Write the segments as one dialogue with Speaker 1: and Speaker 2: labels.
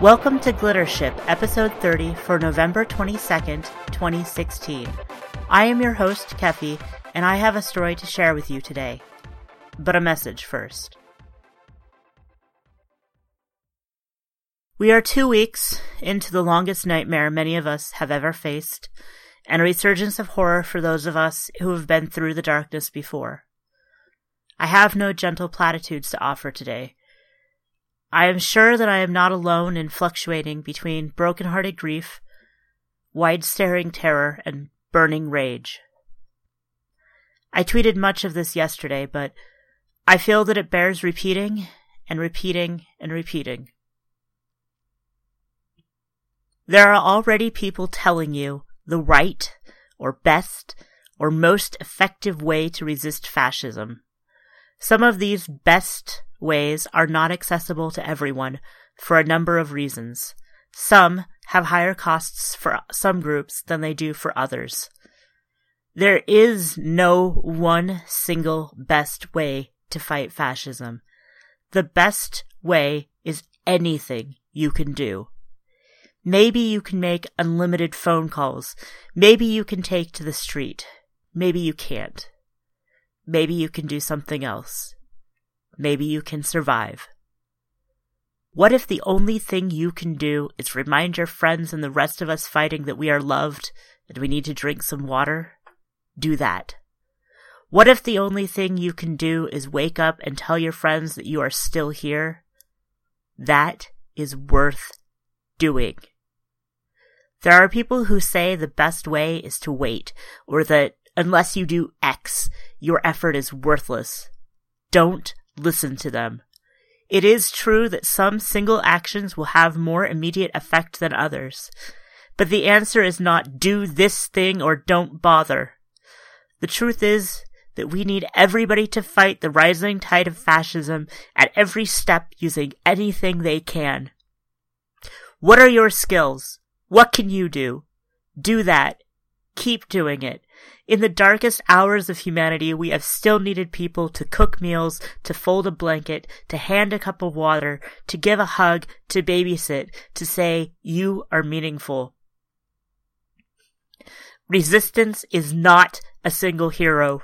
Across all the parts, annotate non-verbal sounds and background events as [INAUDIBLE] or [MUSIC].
Speaker 1: Welcome to Glittership, episode 30 for November 22nd, 2016. I am your host, Keffy, and I have a story to share with you today. But a message first. We are two weeks into the longest nightmare many of us have ever faced, and a resurgence of horror for those of us who have been through the darkness before. I have no gentle platitudes to offer today. I am sure that I am not alone in fluctuating between broken-hearted grief, wide-staring terror, and burning rage. I tweeted much of this yesterday, but I feel that it bears repeating and repeating and repeating. There are already people telling you the right, or best, or most effective way to resist fascism. Some of these best ways are not accessible to everyone for a number of reasons. Some have higher costs for some groups than they do for others. There is no one single best way to fight fascism. The best way is anything you can do. Maybe you can make unlimited phone calls. Maybe you can take to the street. Maybe you can't. Maybe you can do something else. Maybe you can survive. What if the only thing you can do is remind your friends and the rest of us fighting that we are loved and we need to drink some water? Do that. What if the only thing you can do is wake up and tell your friends that you are still here? That is worth doing. There are people who say the best way is to wait, or that unless you do X, your effort is worthless. Don't listen to them. It is true that some single actions will have more immediate effect than others. But the answer is not do this thing or don't bother. The truth is that we need everybody to fight the rising tide of fascism at every step using anything they can. What are your skills? What can you do? Do that. Keep doing it. In the darkest hours of humanity, we have still needed people to cook meals, to fold a blanket, to hand a cup of water, to give a hug, to babysit, to say, you are meaningful. Resistance is not a single hero.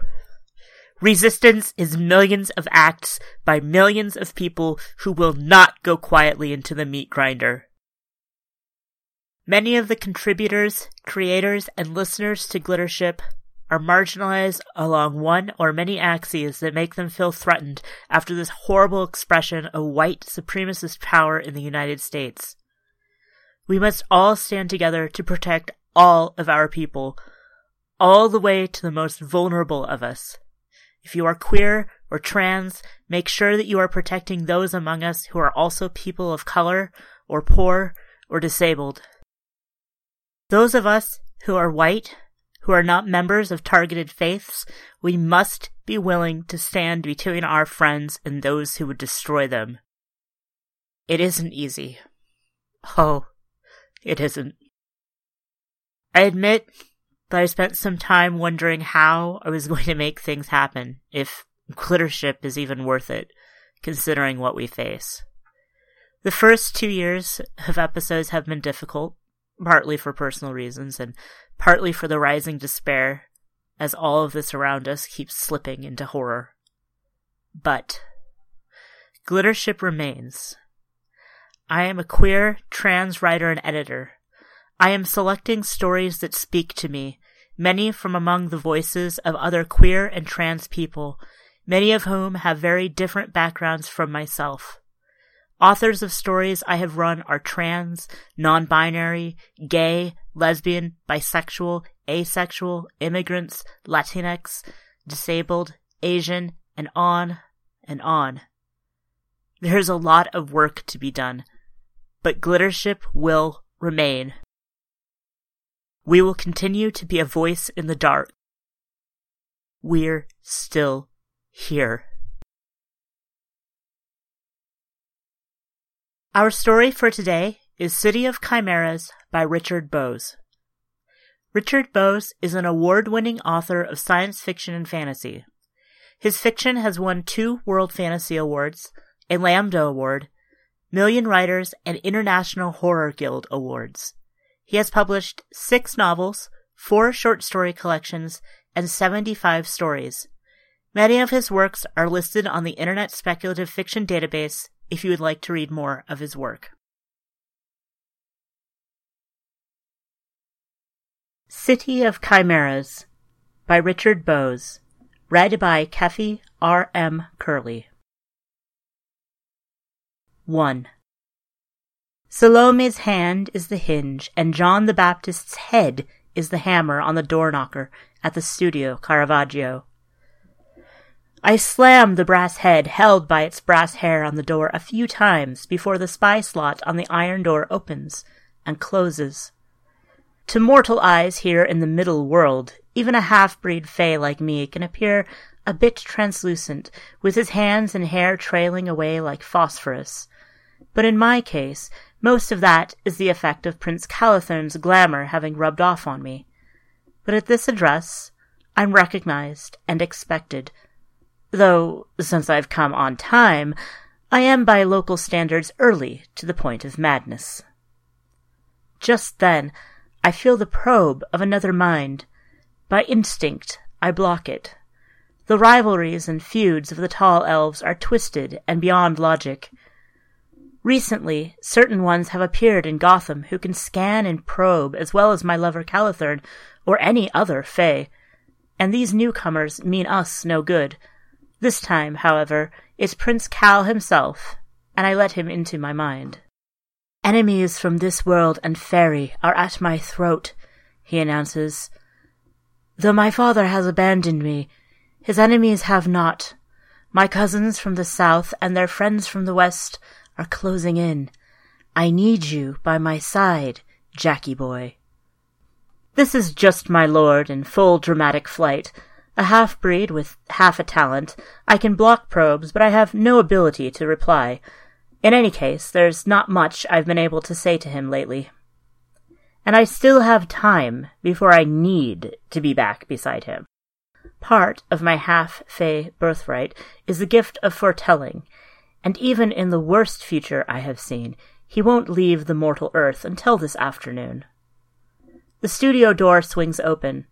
Speaker 1: Resistance is millions of acts by millions of people who will not go quietly into the meat grinder. Many of the contributors, creators, and listeners to Glittership are marginalized along one or many axes that make them feel threatened after this horrible expression of white supremacist power in the United States. We must all stand together to protect all of our people, all the way to the most vulnerable of us. If you are queer or trans, make sure that you are protecting those among us who are also people of color or poor or disabled. Those of us who are white, who are not members of targeted faiths, we must be willing to stand between our friends and those who would destroy them. It isn't easy. Oh, it isn't. I admit that I spent some time wondering how I was [LAUGHS] going to make things happen, if Glittership is even worth it, considering what we face. The first two years of episodes have been difficult, partly for personal reasons and partly for the rising despair as all of this around us keeps slipping into horror. But Glittership remains. I am a queer trans writer and editor. I am selecting stories that speak to me, many from among the voices of other queer and trans people, many of whom have very different backgrounds from myself. Authors of stories I have run are trans, non-binary, gay, lesbian, bisexual, asexual, immigrants, Latinx, disabled, Asian, and on and on. There's a lot of work to be done, but Glittership will remain. We will continue to be a voice in the dark. We're still here. Our story for today is City of Chimeras by Richard Bowes. Richard Bowes is an award winning author of science fiction and fantasy. His fiction has won two World Fantasy Awards, a Lambda Award, Million Writers, and International Horror Guild awards. He has published six novels, four short story collections, and 75 stories. Many of his works are listed on the Internet Speculative Fiction database if you would like to read more of his work. City of Chimeras by Richard Bowes. Read by Keffy R. M. Kehrli. 1. Salome's hand is the hinge, and John the Baptist's head is the hammer on the door knocker at the studio Caravaggio. I slam the brass head held by its brass hair on the door a few times before the spy slot on the iron door opens and closes. To mortal eyes here in the middle world, even a half-breed fay like me can appear a bit translucent, with his hands and hair trailing away like phosphorus. But in my case, most of that is the effect of Prince Calathern's glamour having rubbed off on me. But at this address, I'm recognized and expected. Though, since I've come on time, I am by local standards early to the point of madness. Just then, I feel the probe of another mind. By instinct, I block it. The rivalries and feuds of the tall elves are twisted and beyond logic. Recently, certain ones have appeared in Gotham who can scan and probe as well as my lover Calathern or any other Fay, and these newcomers mean us no good. This time, however, it's Prince Cal himself, and I let him into my mind. Enemies from this world and fairy are at my throat, he announces. Though my father has abandoned me, his enemies have not. My cousins from the south and their friends from the west are closing in. I need you by my side, Jackie boy. This is just my lord in full dramatic flight. A half-breed with half a talent. I can block probes, but I have no ability to reply. In any case, there's not much I've been able to say to him lately. And I still have time before I need to be back beside him. Part of my half-fey birthright is the gift of foretelling, and even in the worst future I have seen, he won't leave the mortal earth until this afternoon. The studio door swings open.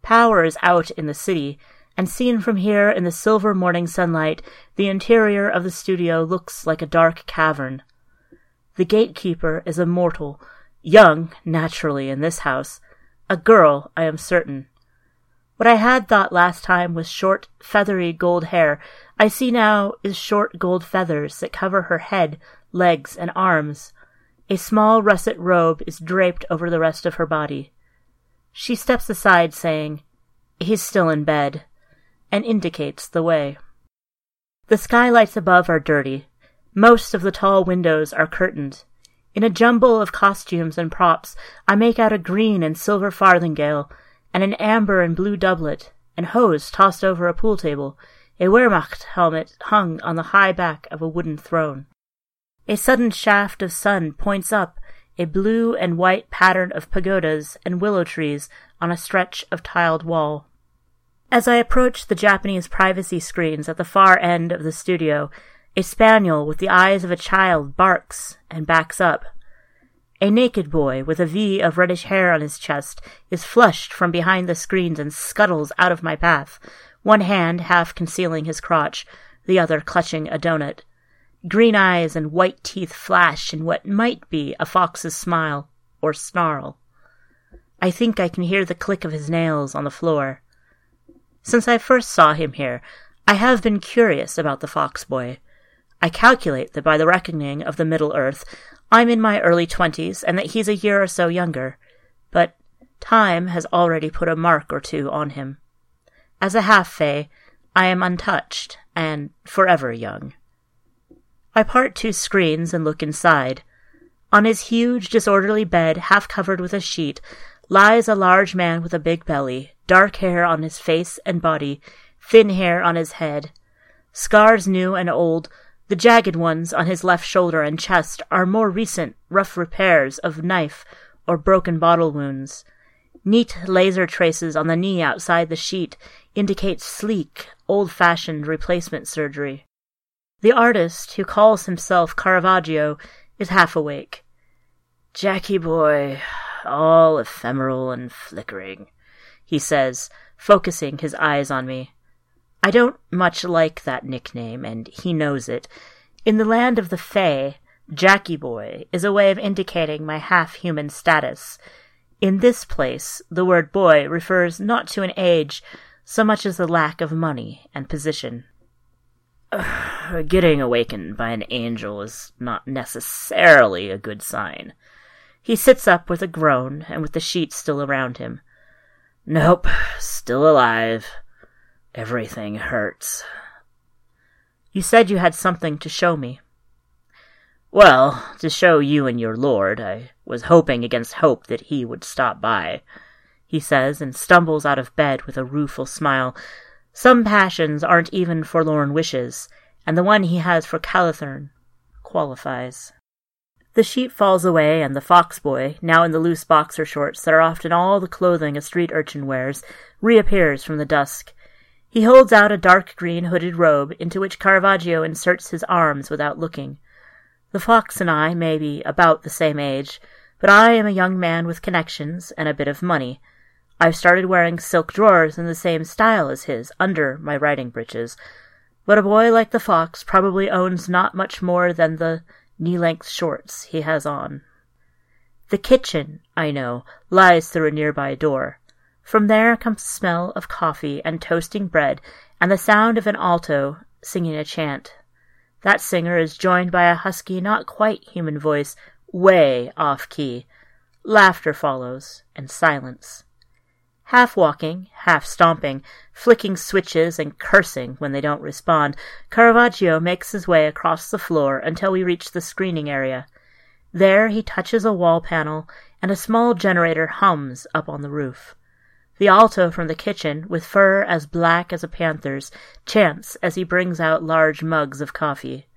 Speaker 1: Power is out in the city, and seen from here in the silver morning sunlight, the interior of the studio looks like a dark cavern. The gatekeeper is a mortal, young, naturally, in this house, a girl, I am certain. What I had thought last time was short, feathery gold hair, I see now is short gold feathers that cover her head, legs, and arms. A small russet robe is draped over the rest of her body. She steps aside, saying, He's still in bed and indicates the way. The skylights above are dirty. Most of the tall windows are curtained. In a jumble of costumes and props, I make out a green and silver farthingale, and an amber and blue doublet, and hose tossed over a pool table, a Wehrmacht helmet hung on the high back of a wooden throne. A sudden shaft of sun points up, a blue and white pattern of pagodas and willow trees on a stretch of tiled wall. As I approach the Japanese privacy screens at the far end of the studio, a spaniel with the eyes of a child barks and backs up. A naked boy with a V of reddish hair on his chest is flushed from behind the screens and scuttles out of my path, one hand half concealing his crotch, the other clutching a doughnut. Green eyes and white teeth flash in what might be a fox's smile or snarl. I think I can hear the click of his nails on the floor. Since I first saw him here, I have been curious about the fox boy. I calculate that by the reckoning of the Middle Earth, I'm in my early twenties and that he's a year or so younger. But time has already put a mark or two on him. As a half fay, I am untouched and forever young. I part two screens and look inside. On his huge, disorderly bed, half covered with a sheet, lies a large man with a big belly, dark hair on his face and body, thin hair on his head. Scars new and old, the jagged ones on his left shoulder and chest are more recent, rough repairs of knife or broken bottle wounds. Neat laser traces on the knee outside the sheet indicate sleek, old-fashioned replacement surgery. The artist, who calls himself Caravaggio, is half awake.
Speaker 2: Jackie boy, all ephemeral and flickering, he says, focusing his eyes on me.
Speaker 1: I don't much like that nickname, and he knows it. In the land of the Fae, Jackie Boy is a way of indicating my half human status. In this place, the word boy refers not to an age so much as the lack of money and position. [SIGHS]
Speaker 2: Getting awakened by an angel is not necessarily a good sign.
Speaker 1: He sits up with a groan and with the sheets still around him.
Speaker 2: Nope, still alive. Everything hurts.
Speaker 1: You said you had something to show me.
Speaker 2: Well, to show you and your lord, I was hoping against hope that he would stop by,
Speaker 1: he says, and stumbles out of bed with a rueful smile. Some passions aren't even forlorn wishes, and the one he has for Calathern qualifies. The sheet falls away, and the fox boy, now in the loose boxer shorts that are often all the clothing a street urchin wears, reappears from the dusk. He holds out a dark green hooded robe into which Caravaggio inserts his arms without looking. The fox and I may be about the same age, but I am a young man with connections and a bit of money. I've started wearing silk drawers in the same style as his under my riding breeches. But a boy like the fox probably owns not much more than the knee length shorts he has on. The kitchen, I know, lies through a nearby door. From there comes the smell of coffee and toasting bread and the sound of an alto singing a chant. That singer is joined by a husky, not quite human voice, way off key. Laughter follows, and silence. Half walking, half stomping, flicking switches and cursing when they don't respond, Caravaggio makes his way across the floor until we reach the screening area. There he touches a wall panel, and a small generator hums up on the roof. The alto from the kitchen, with fur as black as a panther's, chants as he brings out large mugs of coffee.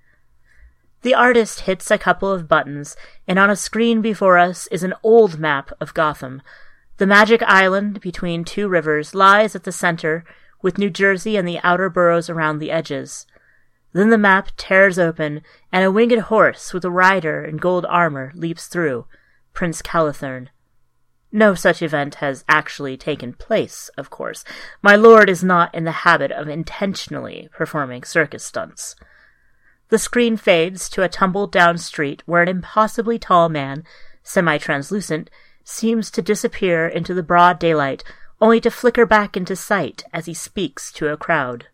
Speaker 1: The artist hits a couple of buttons, and on a screen before us is an old map of Gotham. The magic island between two rivers lies at the center, with New Jersey and the outer boroughs around the edges. Then the map tears open, and a winged horse with a rider in gold armor leaps through Prince Calathern. No such event has actually taken place, of course. My lord is not in the habit of intentionally performing circus stunts. The screen fades to a tumbled down street where an impossibly tall man, semi translucent, seems to disappear into the broad daylight, only to flicker back into sight as he speaks to a crowd.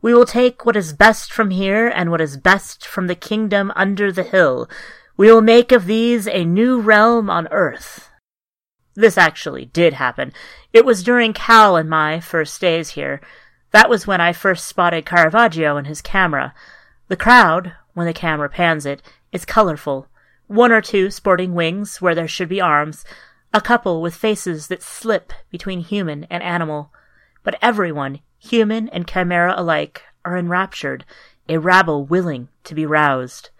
Speaker 1: We will take what is best from here and what is best from the kingdom under the hill. We will make of these a new realm on earth. This actually did happen. It was during Cal and my first days here. That was when I first spotted Caravaggio and his camera. The crowd, when the camera pans it, is colorful. One or two sporting wings where there should be arms, a couple with faces that slip between human and animal. But everyone, human and chimera alike, are enraptured, a rabble willing to be roused.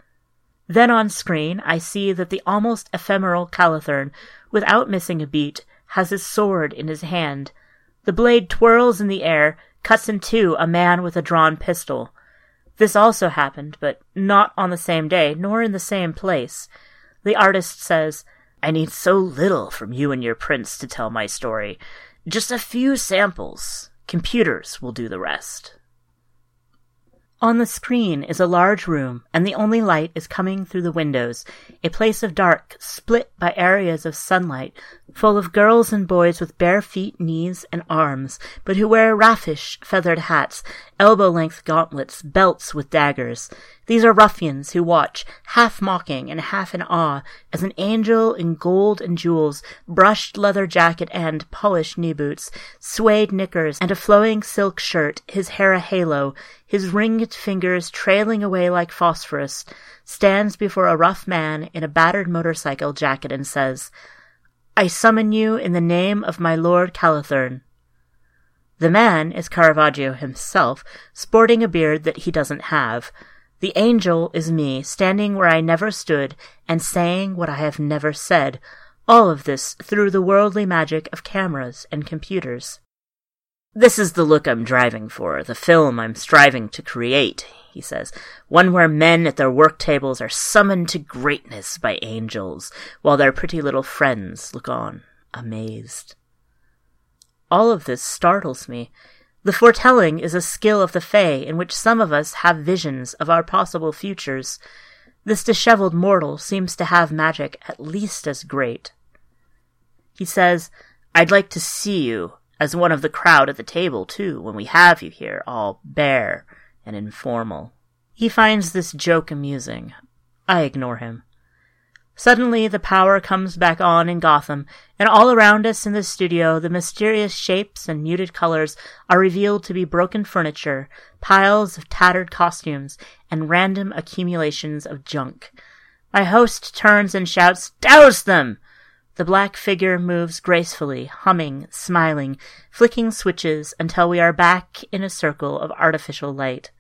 Speaker 1: Then on screen I see that the almost ephemeral Calathern without missing a beat, has his sword in his hand. The blade twirls in the air, cuts in two a man with a drawn pistol. This also happened, but not on the same day, nor in the same place. The artist says,
Speaker 2: I need so little from you and your prince to tell my story. Just a few samples. Computers will do the rest.
Speaker 1: On the screen is a large room, and the only light is coming through the windows, a place of dark split by areas of sunlight, full of girls and boys with bare feet, knees, and arms, but who wear raffish feathered hats, elbow-length gauntlets, belts with daggers. These are ruffians who watch, half mocking and half in awe, as an angel in gold and jewels, brushed leather jacket and polished knee boots, suede knickers, and a flowing silk shirt, his hair a halo, his ringed fingers trailing away like phosphorus, stands before a rough man in a battered motorcycle jacket and says, I summon you in the name of my lord Calathern. The man is Caravaggio himself, sporting a beard that he doesn't have. The angel is me, standing where I never stood and saying what I have never said, all of this through the worldly magic of cameras and computers.
Speaker 2: This is the look I'm driving for, the film I'm striving to create, he says. One where men at their work tables are summoned to greatness by angels, while their pretty little friends look on, amazed. All of this startles me. The foretelling is a skill of the Fae in which some of us have visions of our possible futures. This disheveled mortal seems to have magic at least as great. He says, I'd like to see you as one of the crowd at the table, too, when we have you here, all bare and informal. He finds this joke amusing. I ignore him. Suddenly, the power comes back on in Gotham, and all around us in the studio, the mysterious shapes and muted colors are revealed to be broken furniture, piles of tattered costumes, and random accumulations of junk. My host turns and shouts, Douse them! The black figure moves gracefully, humming, smiling, flicking switches until we are back in a circle of artificial light.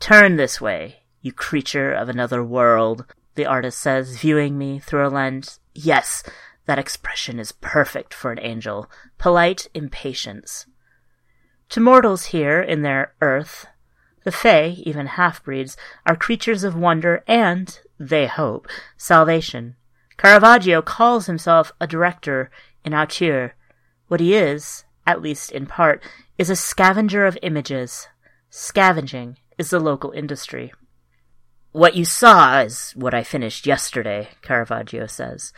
Speaker 2: Turn this way, you creature of another world, the artist says, viewing me through a lens. Yes, that expression is perfect for an angel. Polite impatience. To mortals here in their earth, the Fae, even half breeds, are creatures of wonder and, they hope, salvation. Caravaggio calls himself a director in auteur. What he is, at least in part, is a scavenger of images. Scavenging is the local industry. What you saw is what I finished yesterday, Caravaggio says.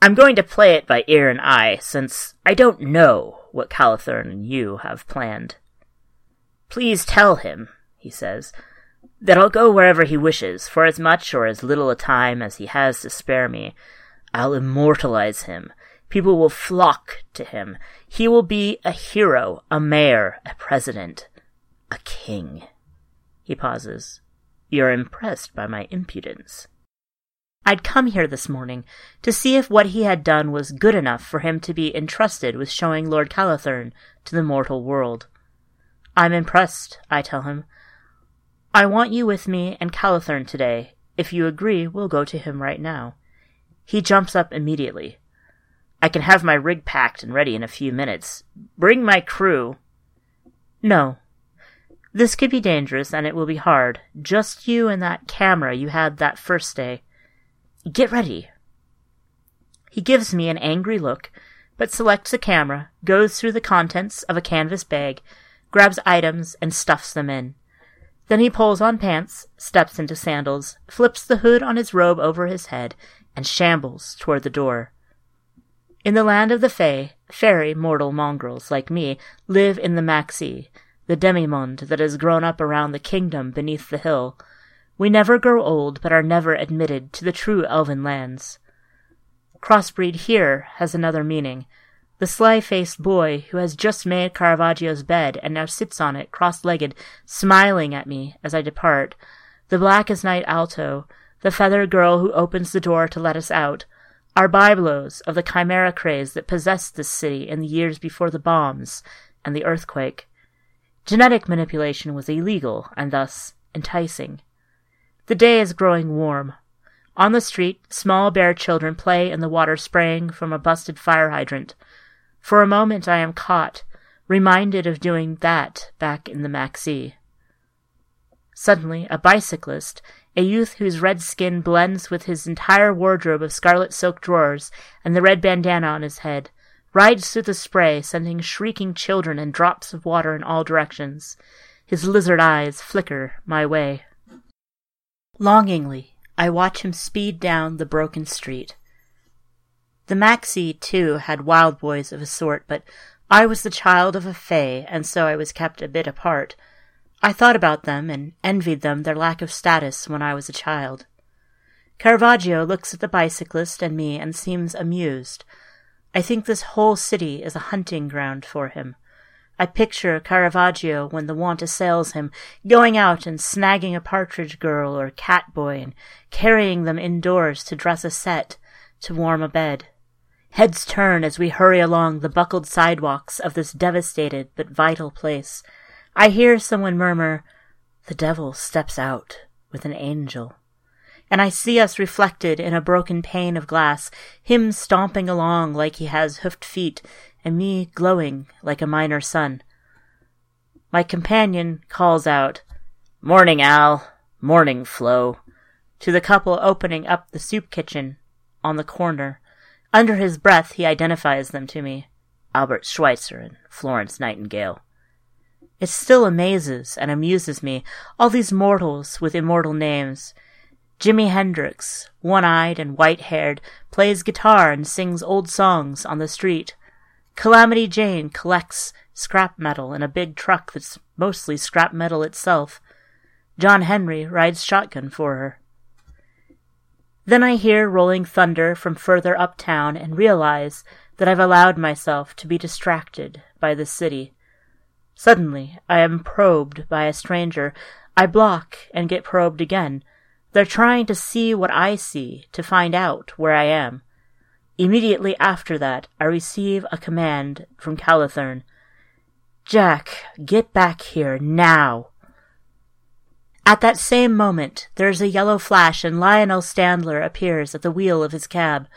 Speaker 2: I'm going to play it by ear and eye, since I don't know what Calathern and you have planned. Please tell him, he says, that I'll go wherever he wishes, for as much or as little a time as he has to spare me, I'll immortalize him. People will flock to him. He will be a hero, a mayor, a president, a king. He pauses. You're impressed by my impudence. I'd come here this morning to see if what he had done was good enough for him to be entrusted with showing Lord Calathern to the mortal world. I'm impressed, I tell him. I want you with me and Calathern today. If you agree, we'll go to him right now. He jumps up immediately. I can have my rig packed and ready in a few minutes. Bring my crew. No. This could be dangerous, and it will be hard. Just you and that camera you had that first day. Get ready. He gives me an angry look, but selects a camera, goes through the contents of a canvas bag, grabs items, and stuffs them in. Then he pulls on pants, steps into sandals, flips the hood on his robe over his head, and shambles toward the door. In the land of the Fae, fairy mortal mongrels like me live in the Maxi, the demimonde that has grown up around the kingdom beneath the hill. We never grow old, but are never admitted to the true elven lands. Crossbreed here has another meaning. The sly-faced boy who has just made Caravaggio's bed and now sits on it cross-legged, smiling at me as I depart. The black as night alto, the feathered girl who opens the door to let us out, are byblos of the chimera craze that possessed this city in the years before the bombs and the earthquake. Genetic manipulation was illegal and thus enticing. The day is growing warm. On the street, small bare children play in the water spraying from a busted fire hydrant. For a moment I am caught, reminded of doing that back in the Maxi. Suddenly, a bicyclist a youth whose red skin blends with his entire wardrobe of scarlet silk drawers and the red bandana on his head, rides through the spray, sending shrieking children and drops of water in all directions. His lizard eyes flicker my way. Longingly, I watch him speed down the broken street. The Maxi, too, had wild boys of a sort, but I was the child of a Fae, and so I was kept a bit apart. I thought about them and envied them their lack of status when I was a child. Caravaggio looks at the bicyclist and me and seems amused. I think this whole city is a hunting ground for him. I picture Caravaggio when the want assails him, going out and snagging a partridge girl or cat boy and carrying them indoors to dress a set, to warm a bed. Heads turn as we hurry along the buckled sidewalks of this devastated but vital place. I hear someone murmur, The devil steps out with an angel. And I see us reflected in a broken pane of glass, him stomping along like he has hoofed feet, and me glowing like a minor sun. My companion calls out, Morning, Al. Morning, Flo. To the couple opening up the soup kitchen on the corner. Under his breath, he identifies them to me Albert Schweitzer and Florence Nightingale. It still amazes and amuses me, all these mortals with immortal names. Jimi Hendrix, one eyed and white haired, plays guitar and sings old songs on the street. Calamity Jane collects scrap metal in a big truck that's mostly scrap metal itself. John Henry rides shotgun for her. Then I hear rolling thunder from further uptown and realize that I've allowed myself to be distracted by the city. Suddenly, I am probed by a stranger. I block and get probed again. They're trying to see what I see to find out where I am. Immediately after that, I receive a command from Calathern. Jack, get back here now. At that same moment, there is a yellow flash and Lionel Stander appears at the wheel of his cab.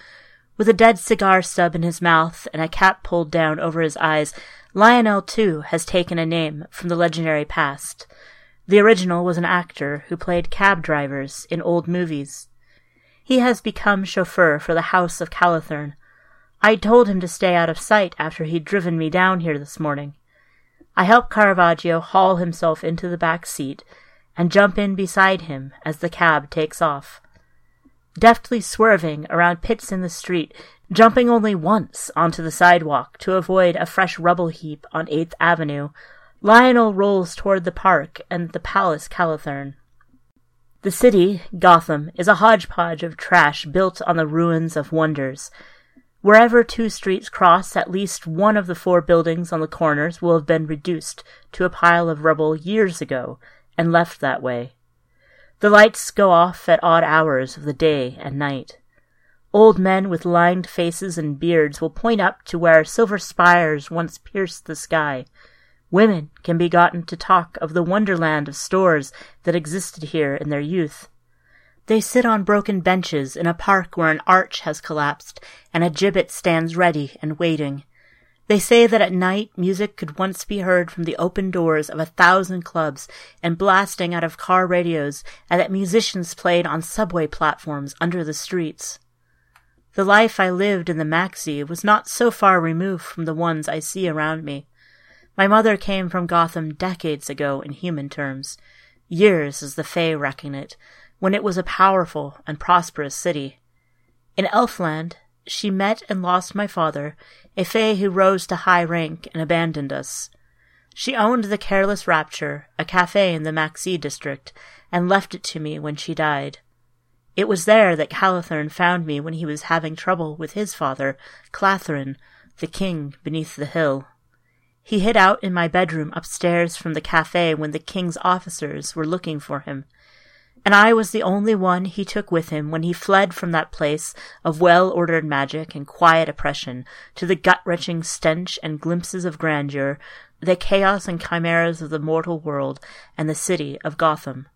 Speaker 2: With a dead cigar stub in his mouth and a cap pulled down over his eyes, Lionel, too, has taken a name from the legendary past. The original was an actor who played cab drivers in old movies. He has become chauffeur for the House of Calathern. I told him to stay out of sight after he'd driven me down here this morning. I help Caravaggio haul himself into the back seat and jump in beside him as the cab takes off. Deftly swerving around pits in the street, jumping only once onto the sidewalk to avoid a fresh rubble heap on Eighth Avenue, Lionel rolls toward the park and the Palace Calathern. The city, Gotham, is a hodgepodge of trash built on the ruins of wonders. Wherever two streets cross, at least one of the four buildings on the corners will have been reduced to a pile of rubble years ago and left that way. The lights go off at odd hours of the day and night. Old men with lined faces and beards will point up to where silver spires once pierced the sky. Women can be gotten to talk of the wonderland of stores that existed here in their youth. They sit on broken benches in a park where an arch has collapsed and a gibbet stands ready and waiting. They say that at night music could once be heard from the open doors of a thousand clubs and blasting out of car radios, and that musicians played on subway platforms under the streets. The life I lived in the Maxi was not so far removed from the ones I see around me. My mother came from Gotham decades ago in human terms, years as the Fae reckon it, when it was a powerful and prosperous city. In Elfland, she met and lost my father, a Fae who rose to high rank and abandoned us. She owned the Careless Rapture, a cafe in the Maxi district, and left it to me when she died. It was there that Calathern found me when he was having trouble with his father, Clathrin, the king beneath the hill. He hid out in my bedroom upstairs from the cafe when the king's officers were looking for him, and I was the only one he took with him when he fled from that place of well-ordered magic and quiet oppression to the gut-wrenching stench and glimpses of grandeur, the chaos and chimeras of the mortal world and the city of Gotham.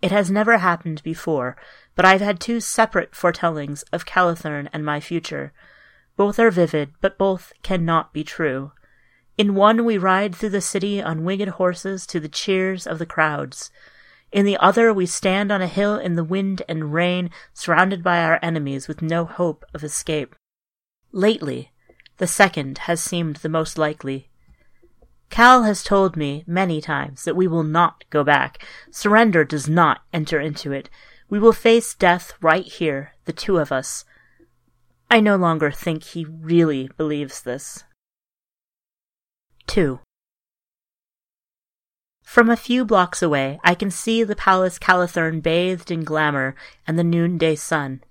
Speaker 2: It has never happened before, but I've had two separate foretellings of Calathern and my future. Both are vivid, but both cannot be true. In one we ride through the city on winged horses to the cheers of the crowds. In the other, we stand on a hill in the wind and rain, surrounded by our enemies with no hope of escape. Lately, the second has seemed the most likely. Cal has told me many times that we will not go back. Surrender does not enter into it. We will face death right here, the two of us. I no longer think he really believes this. 2. From a few blocks away, I can see the Palace Calathern bathed in glamour and the noonday sun.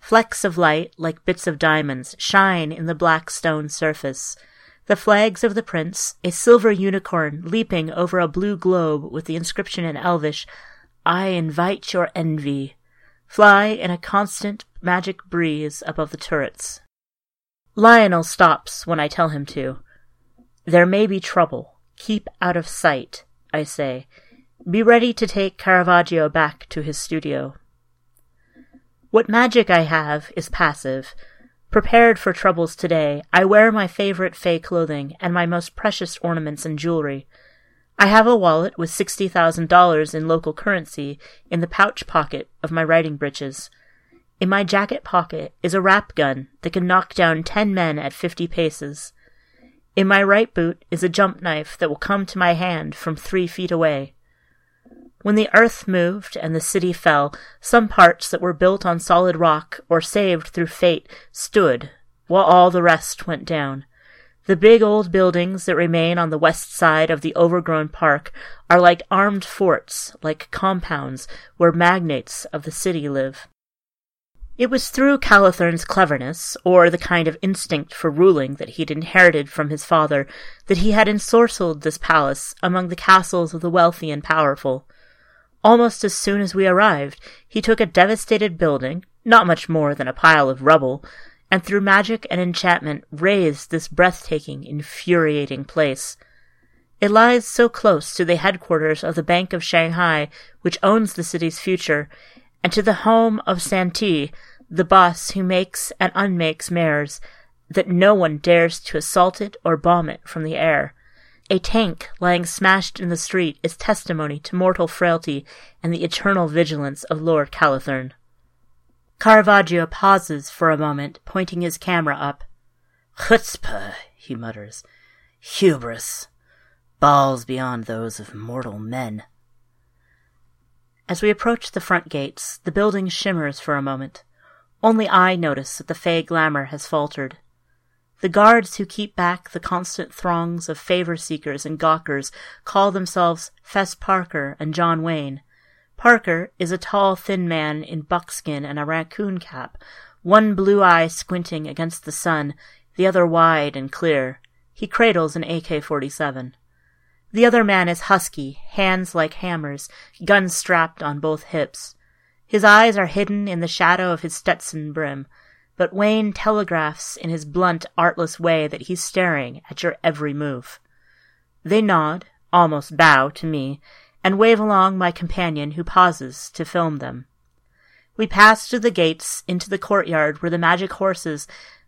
Speaker 2: Flecks of light, like bits of diamonds, shine in the black stone surface. The flags of the prince, a silver unicorn leaping over a blue globe with the inscription in Elvish, I invite your envy, fly in a constant magic breeze above the turrets. Lionel stops when I tell him to. There may be trouble. Keep out of sight. I say. Be ready to take Caravaggio back to his studio. What magic I have is passive. Prepared for troubles today, I wear my favorite Fey clothing and my most precious ornaments and jewelry. I have a wallet with $60,000 in local currency in the pouch pocket of my riding breeches. In my jacket pocket is a rap gun that can knock down ten men at fifty paces. In my right boot is a jump knife that will come to my hand from three feet away. When the earth moved and the city fell, some parts that were built on solid rock or saved through fate stood, while all the rest went down. The big old buildings that remain on the west side of the overgrown park are like armed forts, like compounds where magnates of the city live. It was through Calathern's cleverness, or the kind of instinct for ruling that he'd inherited from his father, that he had ensorcelled this palace among the castles of the wealthy and powerful. Almost as soon as we arrived, he took a devastated building, not much more than a pile of rubble, and through magic and enchantment raised this breathtaking, infuriating place. It lies so close to the headquarters of the Bank of Shanghai, which owns the city's future, and to the home of Santee, the boss who makes and unmakes mares, that no one dares to assault it or bomb it from the air. A tank lying smashed in the street is testimony to mortal frailty and the eternal vigilance of Lord Calathern. Caravaggio pauses for a moment, pointing his camera up.
Speaker 3: Chutzpah, he mutters. Hubris. Balls beyond those of mortal men.
Speaker 2: As we approach the front gates, the building shimmers for a moment. Only I notice that the fey glamour has faltered. The guards who keep back the constant throngs of favor seekers and gawkers call themselves Fess Parker and John Wayne. Parker is a tall, thin man in buckskin and a raccoon cap, one blue eye squinting against the sun, the other wide and clear. He cradles an AK 47. The other man is husky, hands like hammers, gun strapped on both hips. His eyes are hidden in the shadow of his Stetson brim, but Wayne telegraphs in his blunt, artless way that he's staring at your every move. They nod, almost bow to me, and wave along my companion who pauses to film them. We pass through the gates into the courtyard where the magic horses,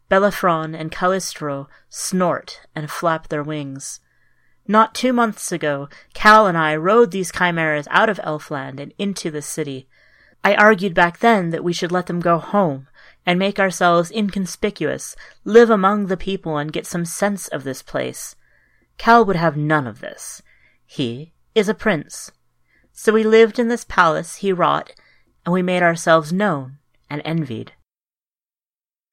Speaker 2: Bellerophon and Cagliostro, snort and flap their wings. Not two months ago, Cal and I rode these chimeras out of Elfland and into the city. I argued back then that we should let them go home and make ourselves inconspicuous, live among the people and get some sense of this place. Cal would have none of this. He is a prince. So we lived in this palace he wrought, and we made ourselves known and envied.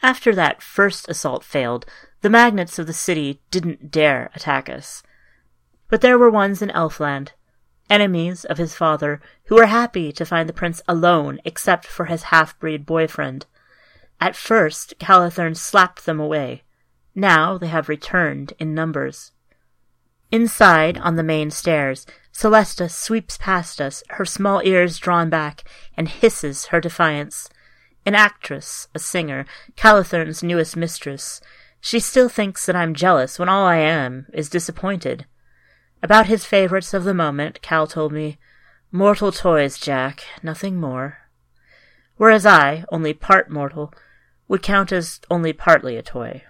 Speaker 2: After that first assault failed, the magnates of the city didn't dare attack us. But there were ones in Elfland, enemies of his father, who were happy to find the prince alone except for his half-breed boyfriend. At first, Calathern slapped them away. Now they have returned in numbers. Inside, on the main stairs, Celesta sweeps past us, her small ears drawn back, and hisses her defiance. An actress, a singer, Calathern's newest mistress. She still thinks that I'm jealous when all I am is disappointed. About his favorites of the moment, Cal told me, Mortal toys, Jack, nothing more. Whereas I, only part mortal, would count as only partly a toy.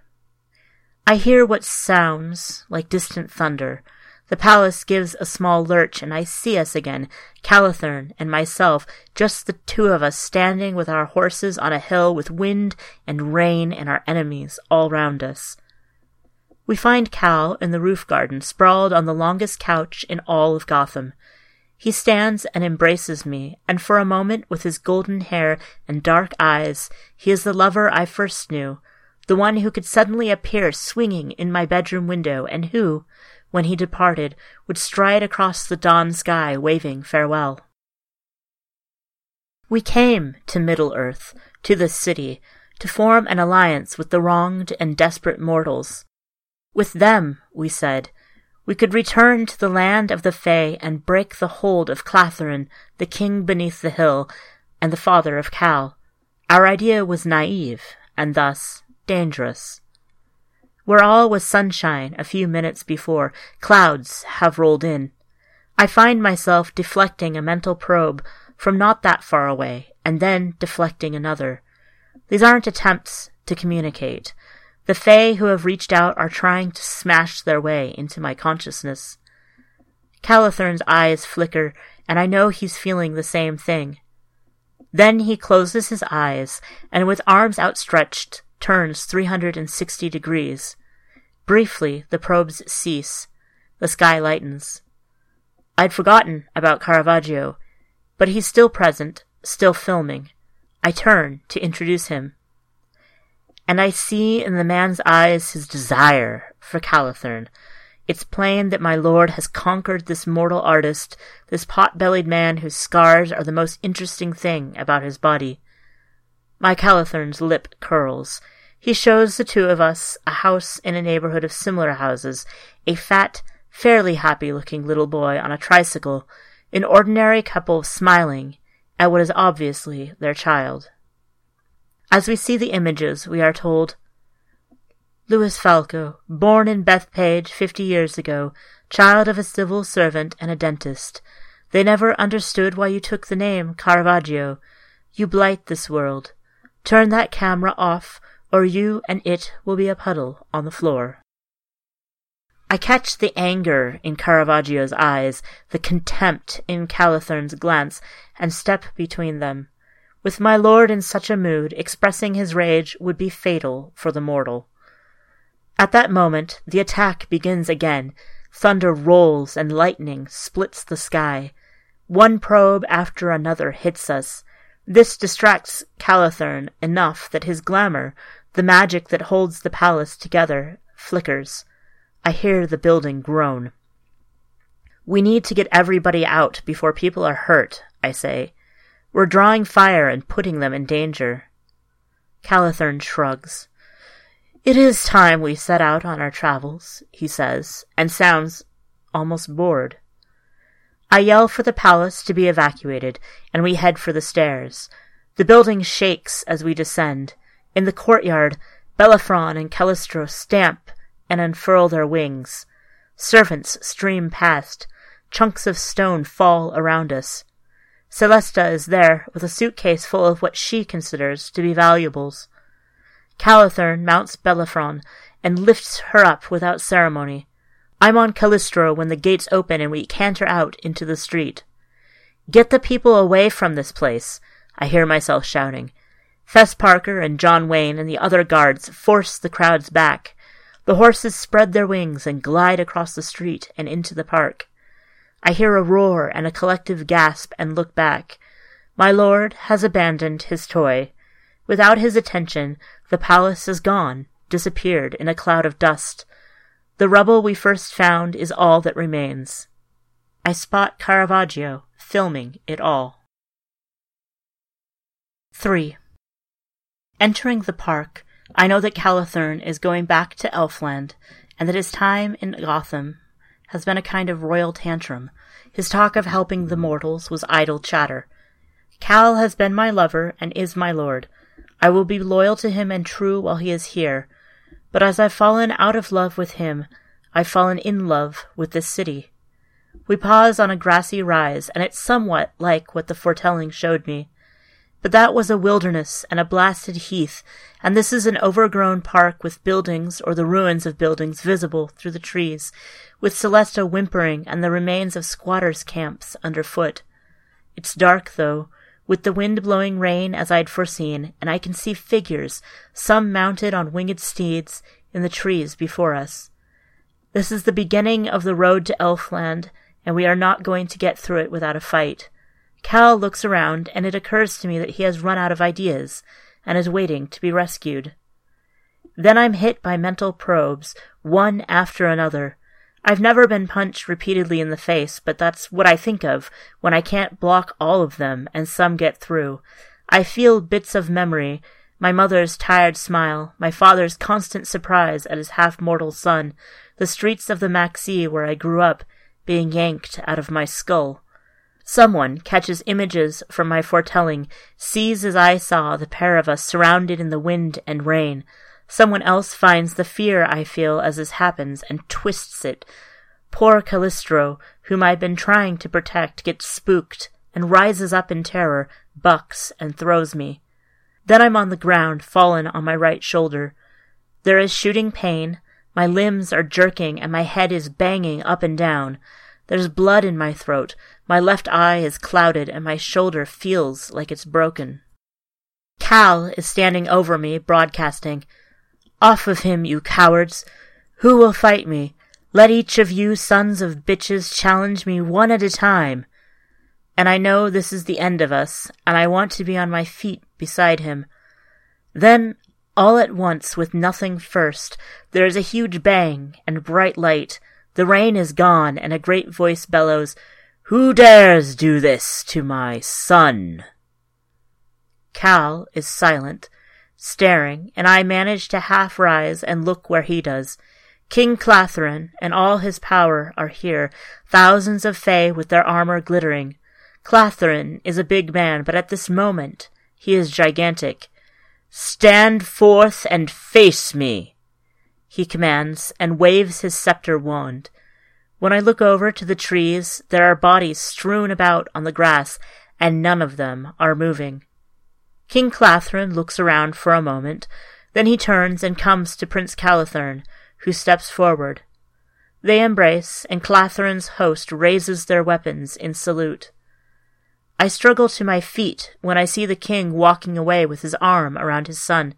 Speaker 2: I hear what sounds like distant thunder. The palace gives a small lurch, and I see us again, Calathern and myself, just the two of us standing with our horses on a hill with wind and rain and our enemies all round us. We find Cal in the roof garden, sprawled on the longest couch in all of Gotham. He stands and embraces me, and for a moment, with his golden hair and dark eyes, he is the lover I first knew, the one who could suddenly appear swinging in my bedroom window, and who, when he departed, would stride across the dawn sky waving farewell. We came to Middle Earth, to this city, to form an alliance with the wronged and desperate mortals. With them, we said, we could return to the land of the Fae and break the hold of Clatherin, the king beneath the hill, and the father of Cal. Our idea was naive, and thus dangerous. Where all was sunshine a few minutes before, clouds have rolled in. I find myself deflecting a mental probe from not that far away, and then deflecting another. These aren't attempts to communicate. The Fae who have reached out are trying to smash their way into my consciousness. Calathern's eyes flicker, and I know he's feeling the same thing. Then he closes his eyes, and with arms outstretched, turns 360 degrees. Briefly, the probes cease. The sky lightens. I'd forgotten about Caravaggio, but he's still present, still filming. I turn to introduce him. And I see in the man's eyes his desire for Calathern. It's plain that my lord has conquered this mortal artist, this pot-bellied man whose scars are the most interesting thing about his body. My Calathern's lip curls. He shows the two of us a house in a neighborhood of similar houses, a fat, fairly happy-looking little boy on a tricycle, an ordinary couple smiling at what is obviously their child. As we see the images, we are told, Louis Falco, born in Bethpage fifty years ago, child of a civil servant and a dentist. They never understood why you took the name Caravaggio. You blight this world. Turn that camera off, or you and it will be a puddle on the floor. I catch the anger in Caravaggio's eyes, the contempt in Calathern's glance, and step between them. With my lord in such a mood, expressing his rage would be fatal for the mortal. At that moment, the attack begins again. Thunder rolls and lightning splits the sky. One probe after another hits us. This distracts Calathern enough that his glamour, the magic that holds the palace together, flickers. I hear the building groan. We need to get everybody out before people are hurt, I say. We're drawing fire and putting them in danger. Calathern shrugs. It is time we set out on our travels, he says, and sounds almost bored. I yell for the palace to be evacuated, and we head for the stairs. The building shakes as we descend. In the courtyard, Bellerophon and Calistro stamp and unfurl their wings. Servants stream past. Chunks of stone fall around us. Celesta is there with a suitcase full of what she considers to be valuables. Calathern mounts Bellerophon and lifts her up without ceremony. I'm on Calistro when the gates open and we canter out into the street. Get the people away from this place, I hear myself shouting. Fess Parker and John Wayne and the other guards force the crowds back. The horses spread their wings and glide across the street and into the park. I hear a roar and a collective gasp and look back. My lord has abandoned his toy. Without his attention, the palace is gone, disappeared in a cloud of dust. The rubble we first found is all that remains. I spot Caravaggio filming it all. 3. Entering the park, I know that Calathern is going back to Elfland, and that his time in Gotham has been a kind of royal tantrum. His talk of helping the mortals was idle chatter. Cal has been my lover and is my lord. I will be loyal to him and true while he is here. But as I've fallen out of love with him, I've fallen in love with this city. We pause on a grassy rise, and it's somewhat like what the foretelling showed me. But that was a wilderness and a blasted heath, and this is an overgrown park with buildings or the ruins of buildings visible through the trees, with Celesta whimpering and the remains of squatters' camps underfoot. It's dark, though, with the wind blowing rain as I'd foreseen, and I can see figures, some mounted on winged steeds, in the trees before us. This is the beginning of the road to Elfland, and we are not going to get through it without a fight. Cal looks around, and it occurs to me that he has run out of ideas, and is waiting to be rescued. Then I'm hit by mental probes, one after another, I've never been punched repeatedly in the face, but that's what I think of when I can't block all of them and some get through. I feel bits of memory, my mother's tired smile, my father's constant surprise at his half-mortal son, the streets of the Maxi where I grew up being yanked out of my skull. Someone catches images from my foretelling, sees as I saw the pair of us surrounded in the wind and rain, Someone else finds the fear I feel as this happens and twists it. Poor Calistro, whom I've been trying to protect, gets spooked and rises up in terror, bucks, and throws me. Then I'm on the ground, fallen on my right shoulder. There is shooting pain, my limbs are jerking, and my head is banging up and down. There's blood in my throat, my left eye is clouded, and my shoulder feels like it's broken. Cal is standing over me, broadcasting, Off of him, you cowards! Who will fight me? Let each of you sons of bitches challenge me one at a time. And I know this is the end of us, and I want to be on my feet beside him. Then, all at once, with nothing first, there is a huge bang and bright light. The rain is gone, and a great voice bellows, Who dares do this to my son? Cal is silent, staring, and I manage to half rise and look where he does. King Clatherin and all his power are here, thousands of Fae with their armor glittering. Clatherin is a big man, but at this moment he is gigantic. Stand forth and face me, he commands, and waves his scepter wand. When I look over to the trees, there are bodies strewn about on the grass, and none of them are moving. King Clatherin looks around for a moment, then he turns and comes to Prince Calathern, who steps forward. They embrace, and Clatherin's host raises their weapons in salute. I struggle to my feet when I see the king walking away with his arm around his son,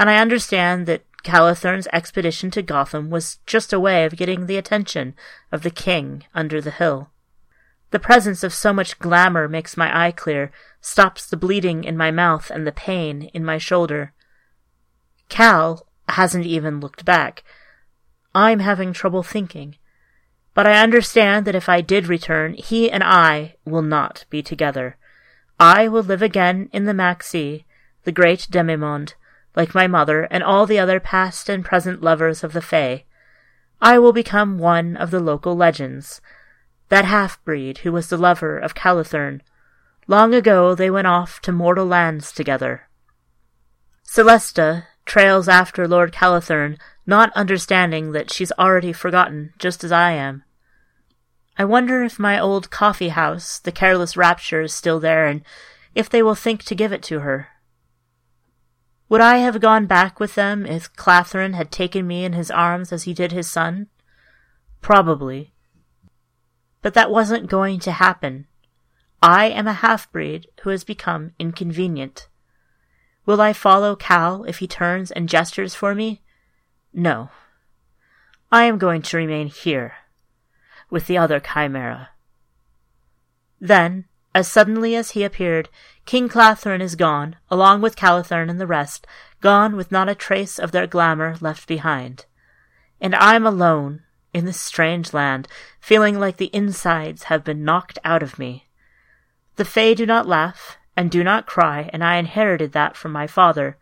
Speaker 2: and I understand that Calathern's expedition to Gotham was just a way of getting the attention of the king under the hill. The presence of so much glamour makes my eye clear, stops the bleeding in my mouth and the pain in my shoulder. Cal hasn't even looked back. I'm having trouble thinking. But I understand that if I did return, he and I will not be together. I will live again in the Maxi, the great demimonde, like my mother and all the other past and present lovers of the Fae. I will become one of the local legends, that half-breed who was the lover of Calathern. Long ago they went off to mortal lands together. Celesta trails after Lord Calathern, not understanding that she's already forgotten, just as I am. I wonder if my old coffee house, the careless rapture, is still there, and if they will think to give it to her. Would I have gone back with them if Clatherin had taken me in his arms as he did his son? Probably. But that wasn't going to happen. I am a half-breed who has become inconvenient. Will I follow Cal if he turns and gestures for me? No. I am going to remain here, with the other chimera. Then, as suddenly as he appeared, King Clatherin is gone, along with Calathern and the rest, gone with not a trace of their glamour left behind. And I'm alone, in this strange land, feeling like the insides have been knocked out of me. The Fae do not laugh, and do not cry, and I inherited that from my father.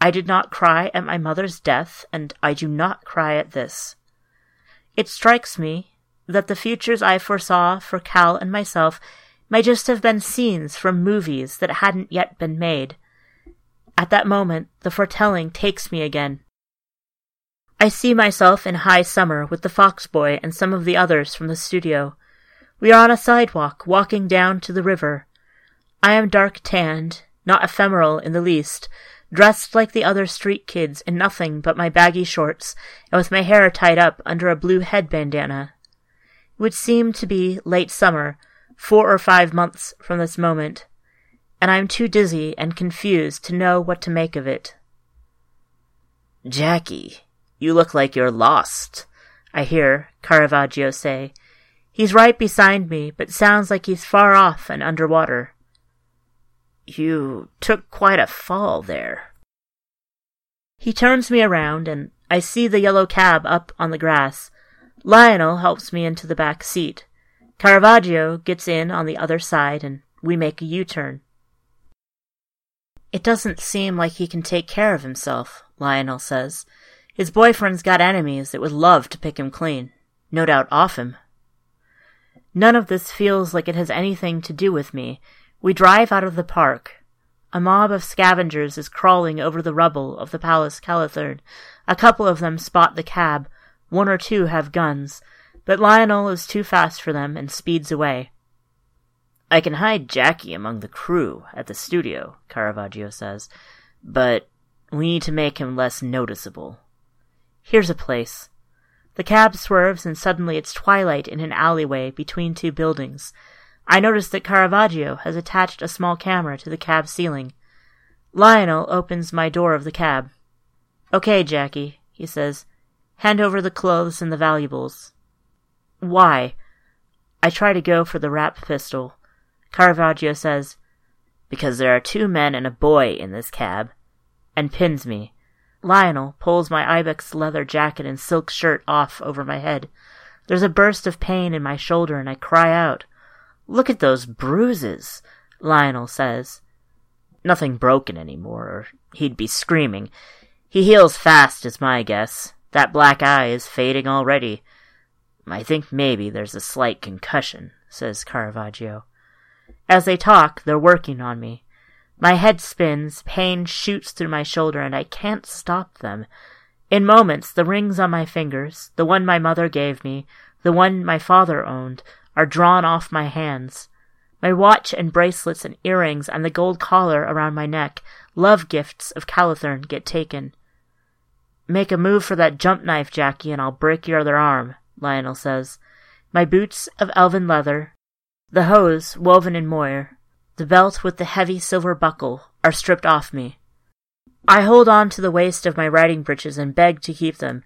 Speaker 2: I did not cry at my mother's death, and I do not cry at this. It strikes me that the futures I foresaw for Cal and myself may just have been scenes from movies that hadn't yet been made. At that moment, the foretelling takes me again. I see myself in high summer with the Fox Boy and some of the others from the studio. We are on a sidewalk, walking down to the river. I am dark tanned, not ephemeral in the least, dressed like the other street kids in nothing but my baggy shorts, and with my hair tied up under a blue head bandana. It would seem to be late summer, four or five months from this moment, and I am too dizzy and confused to know what to make of it.
Speaker 3: Jackie, you look like you're lost,
Speaker 2: I hear Caravaggio say. He's right beside me, but sounds like he's far off and under water.
Speaker 3: You took quite a fall there.
Speaker 2: He turns me around, and I see the yellow cab up on the grass. Lionel helps me into the back seat. Caravaggio gets in on the other side, and we make a U-turn. It doesn't seem like he can take care of himself, Lionel says. His boyfriend's got enemies that would love to pick him clean, no doubt off him. None of this feels like it has anything to do with me. We drive out of the park. A mob of scavengers is crawling over the rubble of the Palace Calathern. A couple of them spot the cab. One or two have guns, but Lionel is too fast for them and speeds away.
Speaker 3: I can hide Jackie among the crew at the studio, Caravaggio says, but we need to make him less noticeable.
Speaker 2: Here's a place. The cab swerves and suddenly it's twilight in an alleyway between two buildings. I notice that Caravaggio has attached a small camera to the cab ceiling. Lionel opens my door of the cab. Okay, Jackie, he says. Hand over the clothes and the valuables. Why? I try to go for the rap pistol. Caravaggio says, Because there are two men and a boy in this cab, and pins me. Lionel pulls my ibex leather jacket and silk shirt off over my head. There's a burst of pain in my shoulder, and I cry out. Look at those bruises, Lionel says. Nothing broken any more, or he'd be screaming. He heals fast, is my guess. That black eye is fading already. I think maybe there's a slight concussion, says Caravaggio. As they talk, they're working on me. My head spins, pain shoots through my shoulder, and I can't stop them. In moments, the rings on my fingers, the one my mother gave me, the one my father owned, are drawn off my hands. My watch and bracelets and earrings and the gold collar around my neck, love gifts of Calathern, get taken. Make a move for that jump knife, Jackie, and I'll break your other arm, Lionel says. My boots of elven leather, the hose woven in moire, the belt with the heavy silver buckle are stripped off me. I hold on to the waist of my riding breeches and beg to keep them.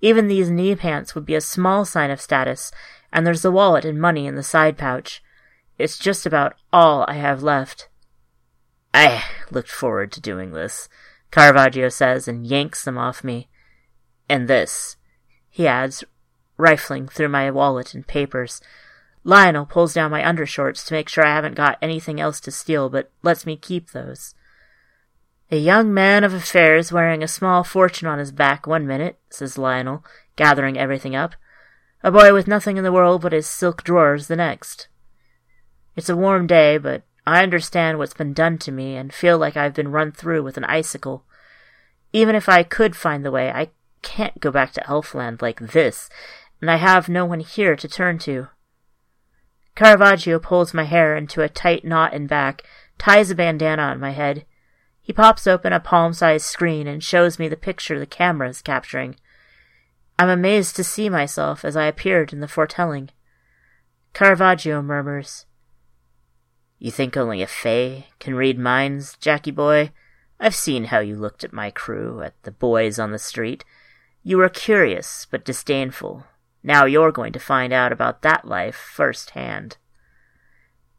Speaker 2: Even these knee pants would be a small sign of status, and there's the wallet and money in the side pouch. It's just about all I have left. I looked forward to doing this, Caravaggio says and yanks them off me. And this, he adds, rifling through my wallet and papers. Lionel pulls down my undershorts to make sure I haven't got anything else to steal, but lets me keep those. A young man of affairs wearing a small fortune on his back one minute, says Lionel, gathering everything up. A boy with nothing in the world but his silk drawers the next. It's a warm day, but I understand what's been done to me and feel like I've been run through with an icicle. Even if I could find the way, I can't go back to Elfland like this, and I have no one here to turn to. Caravaggio pulls my hair into a tight knot in back, ties a bandana on my head. He pops open a palm-sized screen and shows me the picture the camera is capturing. I'm amazed to see myself as I appeared in the foretelling. Caravaggio murmurs, You think only a Fae can read minds, Jackie boy? I've seen how you looked at my crew, at the boys on the street. You were curious, but disdainful, now you're going to find out about that life firsthand.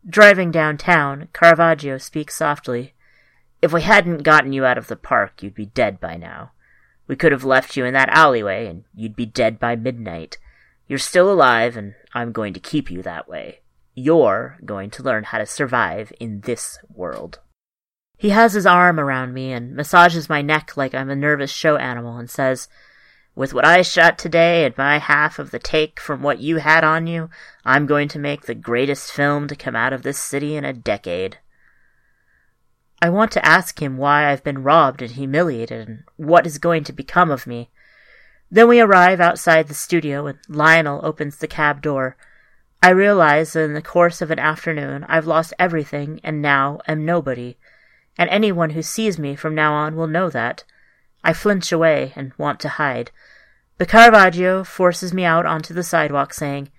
Speaker 2: Driving downtown, Caravaggio speaks softly. If we hadn't gotten you out of the park, you'd be dead by now. We could have left you in that alleyway, and you'd be dead by midnight. You're still alive, and I'm going to keep you that way. You're going to learn how to survive in this world. He has his arm around me and massages my neck like I'm a nervous show animal and says, with what I shot today and my half of the take from what you had on you, I'm going to make the greatest film to come out of this city in a decade. I want to ask him why I've been robbed and humiliated and what is going to become of me. Then we arrive outside the studio and Lionel opens the cab door. I realize that in the course of an afternoon I've lost everything and now am nobody, and anyone who sees me from now on will know that. I flinch away and want to hide. But Caravaggio forces me out onto the sidewalk, saying,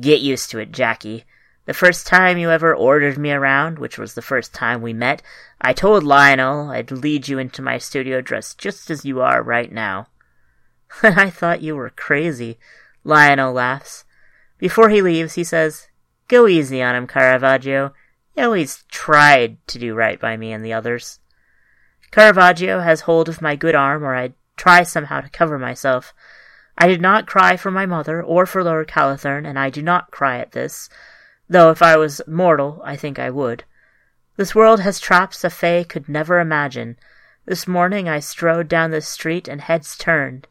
Speaker 2: Get used to it, Jackie. The first time you ever ordered me around, which was the first time we met, I told Lionel I'd lead you into my studio dressed just as you are right now. [LAUGHS] I thought you were crazy, Lionel laughs. Before he leaves, he says, Go easy on him, Caravaggio. He always tried to do right by me and the others. Caravaggio has hold of my good arm, or I'd try somehow to cover myself. I did not cry for my mother or for Lord Calathern, and I do not cry at this, though if I was mortal, I think I would. This world has traps a Fae could never imagine. This morning I strode down the street and heads turned.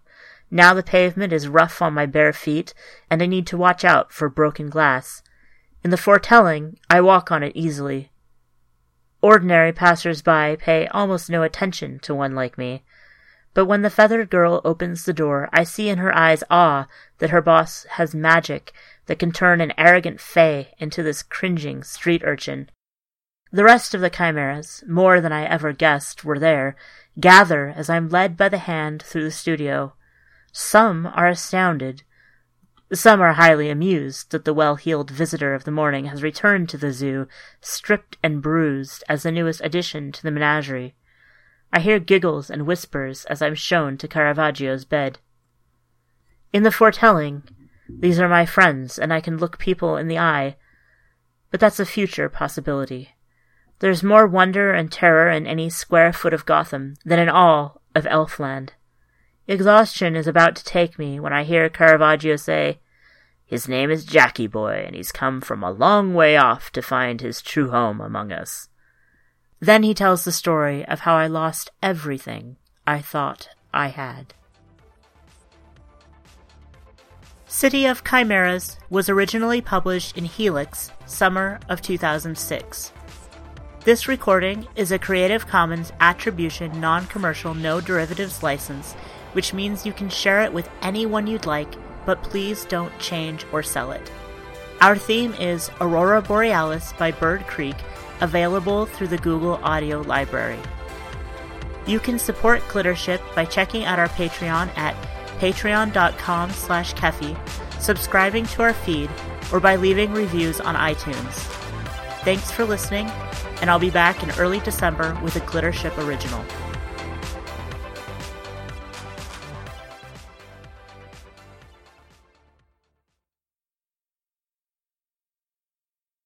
Speaker 2: Now the pavement is rough on my bare feet, and I need to watch out for broken glass. In the foretelling, I walk on it easily. Ordinary passers-by pay almost no attention to one like me. But when the feathered girl opens the door, I see in her eyes awe that her boss has magic that can turn an arrogant fae into this cringing street urchin. The rest of the chimeras, more than I ever guessed were there, gather as I'm led by the hand through the studio. Some are astounded, Some are highly amused that the well-heeled visitor of the morning has returned to the zoo, stripped and bruised as the newest addition to the menagerie. I hear giggles and whispers as I'm shown to Caravaggio's bed. In the foretelling, these are my friends, and I can look people in the eye, but that's a future possibility. There's more wonder and terror in any square foot of Gotham than in all of Elfland. Exhaustion is about to take me when I hear Caravaggio say, His name is Jackie Boy, and he's come from a long way off to find his true home among us. Then he tells the story of how I lost everything I thought I had.
Speaker 1: City of Chimeras was originally published in Helix, summer of 2006. This recording is a Creative Commons Attribution Non Commercial No Derivatives license which means you can share it with anyone you'd like, but please don't change or sell it. Our theme is Aurora Borealis by Bird Creek, available through the Google Audio Library. You can support Glittership by checking out our Patreon at patreon.com slash keffy, subscribing to our feed, or by leaving reviews on iTunes. Thanks for listening, and I'll be back in early December with a Glittership original.